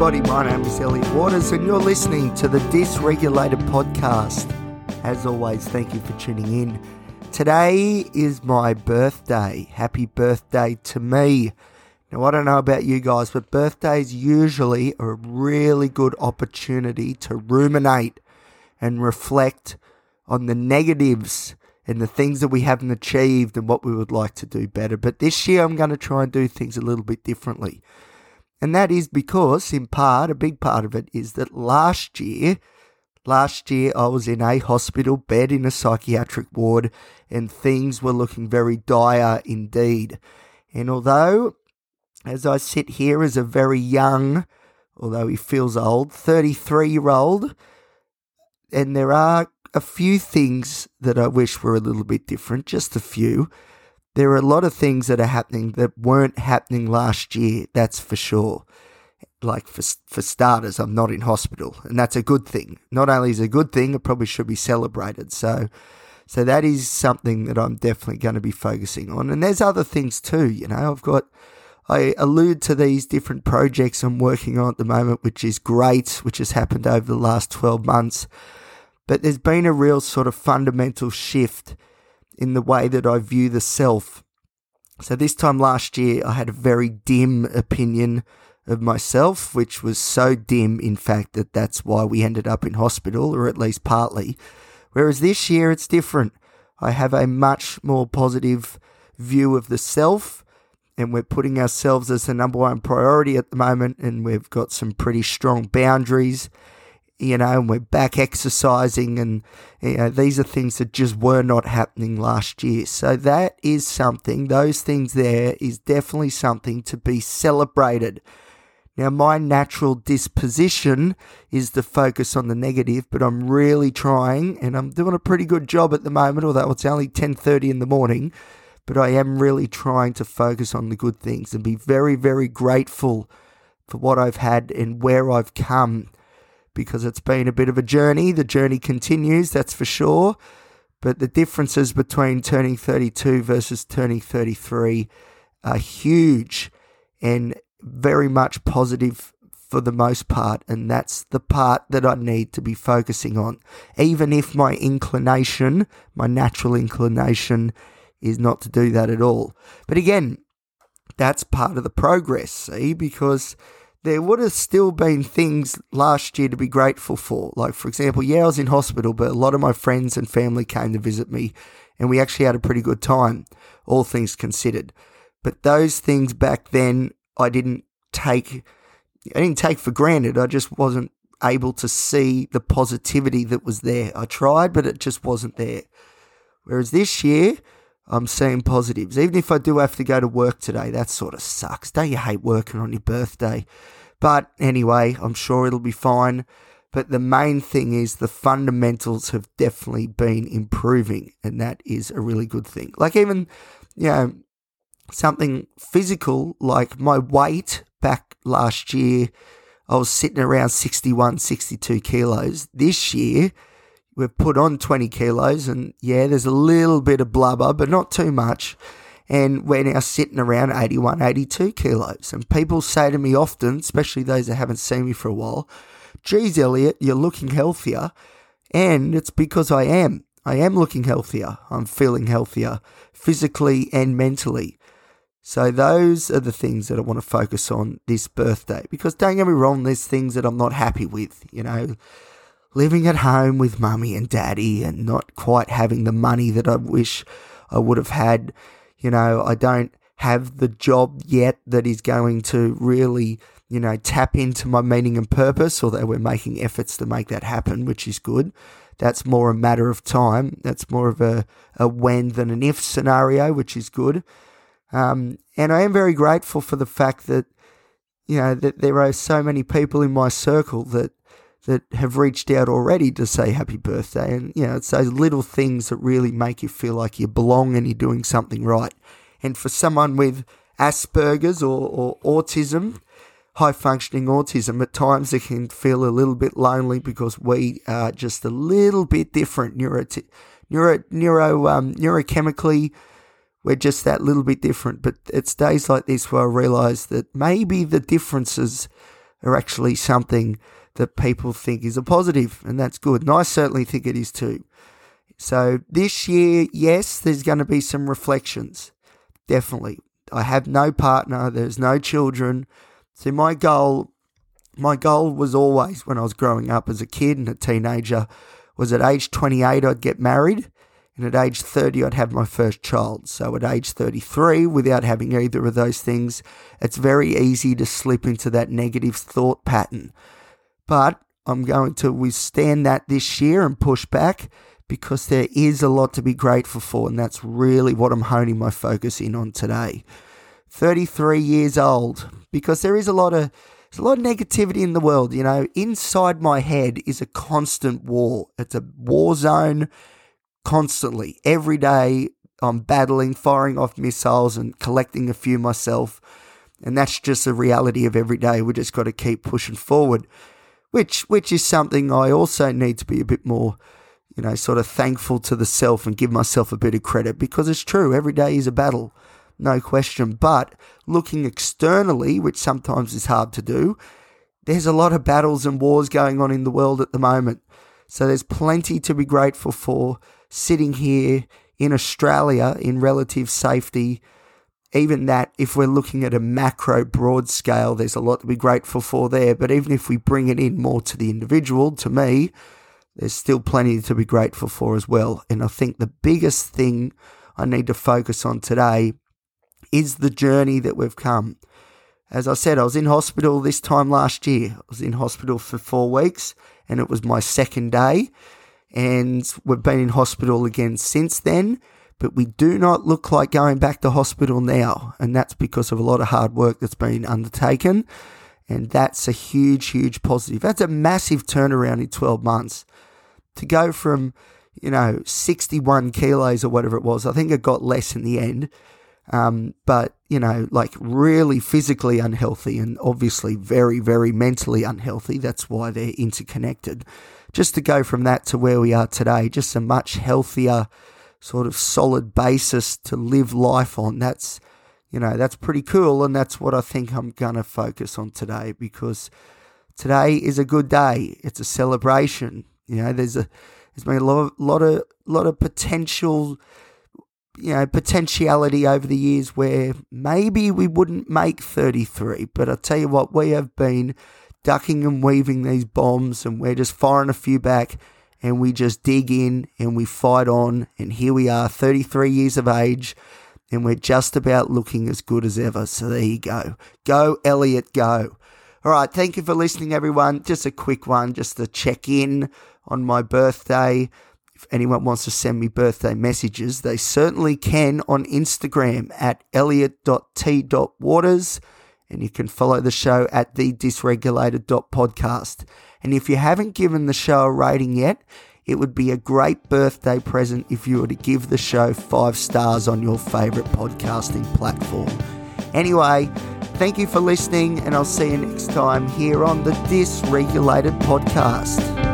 everybody. My name is Elliot Waters, and you're listening to the Dysregulated Podcast. As always, thank you for tuning in. Today is my birthday. Happy birthday to me. Now, I don't know about you guys, but birthdays usually are a really good opportunity to ruminate and reflect on the negatives and the things that we haven't achieved and what we would like to do better. But this year, I'm going to try and do things a little bit differently. And that is because, in part, a big part of it is that last year, last year I was in a hospital bed in a psychiatric ward and things were looking very dire indeed. And although, as I sit here as a very young, although he feels old, 33 year old, and there are a few things that I wish were a little bit different, just a few there are a lot of things that are happening that weren't happening last year, that's for sure. Like, for, for starters, I'm not in hospital, and that's a good thing. Not only is it a good thing, it probably should be celebrated. So, so that is something that I'm definitely going to be focusing on. And there's other things too, you know, I've got, I allude to these different projects I'm working on at the moment, which is great, which has happened over the last 12 months. But there's been a real sort of fundamental shift in the way that I view the self. So, this time last year, I had a very dim opinion of myself, which was so dim, in fact, that that's why we ended up in hospital, or at least partly. Whereas this year, it's different. I have a much more positive view of the self, and we're putting ourselves as the number one priority at the moment, and we've got some pretty strong boundaries you know, and we're back exercising, and you know, these are things that just were not happening last year. So that is something, those things there is definitely something to be celebrated. Now, my natural disposition is to focus on the negative, but I'm really trying, and I'm doing a pretty good job at the moment, although it's only 10:30 in the morning. But I am really trying to focus on the good things and be very, very grateful for what I've had and where I've come because it's been a bit of a journey. The journey continues, that's for sure. But the differences between turning 32 versus turning 33 are huge and very much positive for the most part. And that's the part that I need to be focusing on. Even if my inclination, my natural inclination, is not to do that at all. But again, that's part of the progress, see, because there would have still been things last year to be grateful for. Like, for example, yeah, I was in hospital, but a lot of my friends and family came to visit me, and we actually had a pretty good time, all things considered. But those things back then, I didn't take, I didn't take for granted. I just wasn't able to see the positivity that was there. I tried, but it just wasn't there. Whereas this year, I'm seeing positives. Even if I do have to go to work today, that sort of sucks. Don't you hate working on your birthday? But anyway, I'm sure it'll be fine. But the main thing is the fundamentals have definitely been improving, and that is a really good thing. Like, even, you know, something physical like my weight back last year, I was sitting around 61, 62 kilos. This year, we've put on 20 kilos, and yeah, there's a little bit of blubber, but not too much. And we're now sitting around 81, 82 kilos. And people say to me often, especially those that haven't seen me for a while, geez, Elliot, you're looking healthier. And it's because I am. I am looking healthier. I'm feeling healthier physically and mentally. So those are the things that I want to focus on this birthday. Because don't get me wrong, there's things that I'm not happy with. You know, living at home with mummy and daddy and not quite having the money that I wish I would have had. You know, I don't have the job yet that is going to really, you know, tap into my meaning and purpose, although we're making efforts to make that happen, which is good. That's more a matter of time. That's more of a, a when than an if scenario, which is good. Um, and I am very grateful for the fact that, you know, that there are so many people in my circle that that have reached out already to say happy birthday. And, you know, it's those little things that really make you feel like you belong and you're doing something right. And for someone with Asperger's or, or autism, high functioning autism, at times it can feel a little bit lonely because we are just a little bit different neuro, neuro, neuro um, neurochemically. We're just that little bit different. But it's days like this where I realize that maybe the differences are actually something that people think is a positive, and that's good. And I certainly think it is too. So this year, yes, there's going to be some reflections. Definitely. I have no partner, there's no children. So my goal my goal was always when I was growing up as a kid and a teenager was at age 28 I'd get married and at age 30 I'd have my first child. So at age 33 without having either of those things, it's very easy to slip into that negative thought pattern. But I'm going to withstand that this year and push back because there is a lot to be grateful for, and that's really what I'm honing my focus in on today. 33 years old, because there is a lot of there's a lot of negativity in the world, you know. Inside my head is a constant war. It's a war zone constantly. Every day I'm battling, firing off missiles and collecting a few myself. And that's just the reality of every day. We just got to keep pushing forward. Which which is something I also need to be a bit more you know, sort of thankful to the self and give myself a bit of credit because it's true, every day is a battle, no question. But looking externally, which sometimes is hard to do, there's a lot of battles and wars going on in the world at the moment. So there's plenty to be grateful for sitting here in Australia in relative safety. Even that, if we're looking at a macro broad scale, there's a lot to be grateful for there. But even if we bring it in more to the individual, to me, there's still plenty to be grateful for as well. And I think the biggest thing I need to focus on today is the journey that we've come. As I said, I was in hospital this time last year. I was in hospital for four weeks and it was my second day. And we've been in hospital again since then. But we do not look like going back to hospital now. And that's because of a lot of hard work that's been undertaken. And that's a huge, huge positive. That's a massive turnaround in 12 months to go from, you know, 61 kilos or whatever it was. I think it got less in the end. Um, but, you know, like really physically unhealthy and obviously very, very mentally unhealthy. That's why they're interconnected. Just to go from that to where we are today, just a much healthier, sort of solid basis to live life on. That's, you know, that's pretty cool. And that's what I think I'm going to focus on today because today is a good day. It's a celebration. You know, there's a there's been a lot of lot of lot of potential you know potentiality over the years where maybe we wouldn't make 33 but i tell you what we have been ducking and weaving these bombs and we're just firing a few back and we just dig in and we fight on. And here we are 33 years of age and we're just about looking as good as ever. So there you go. Go elliot go. All right thank you for listening everyone. Just a quick one just to check in on my birthday. If anyone wants to send me birthday messages, they certainly can on Instagram at elliot.t.waters. And you can follow the show at the dysregulated.podcast. And if you haven't given the show a rating yet, it would be a great birthday present if you were to give the show five stars on your favorite podcasting platform. Anyway, thank you for listening, and I'll see you next time here on the Dysregulated Podcast.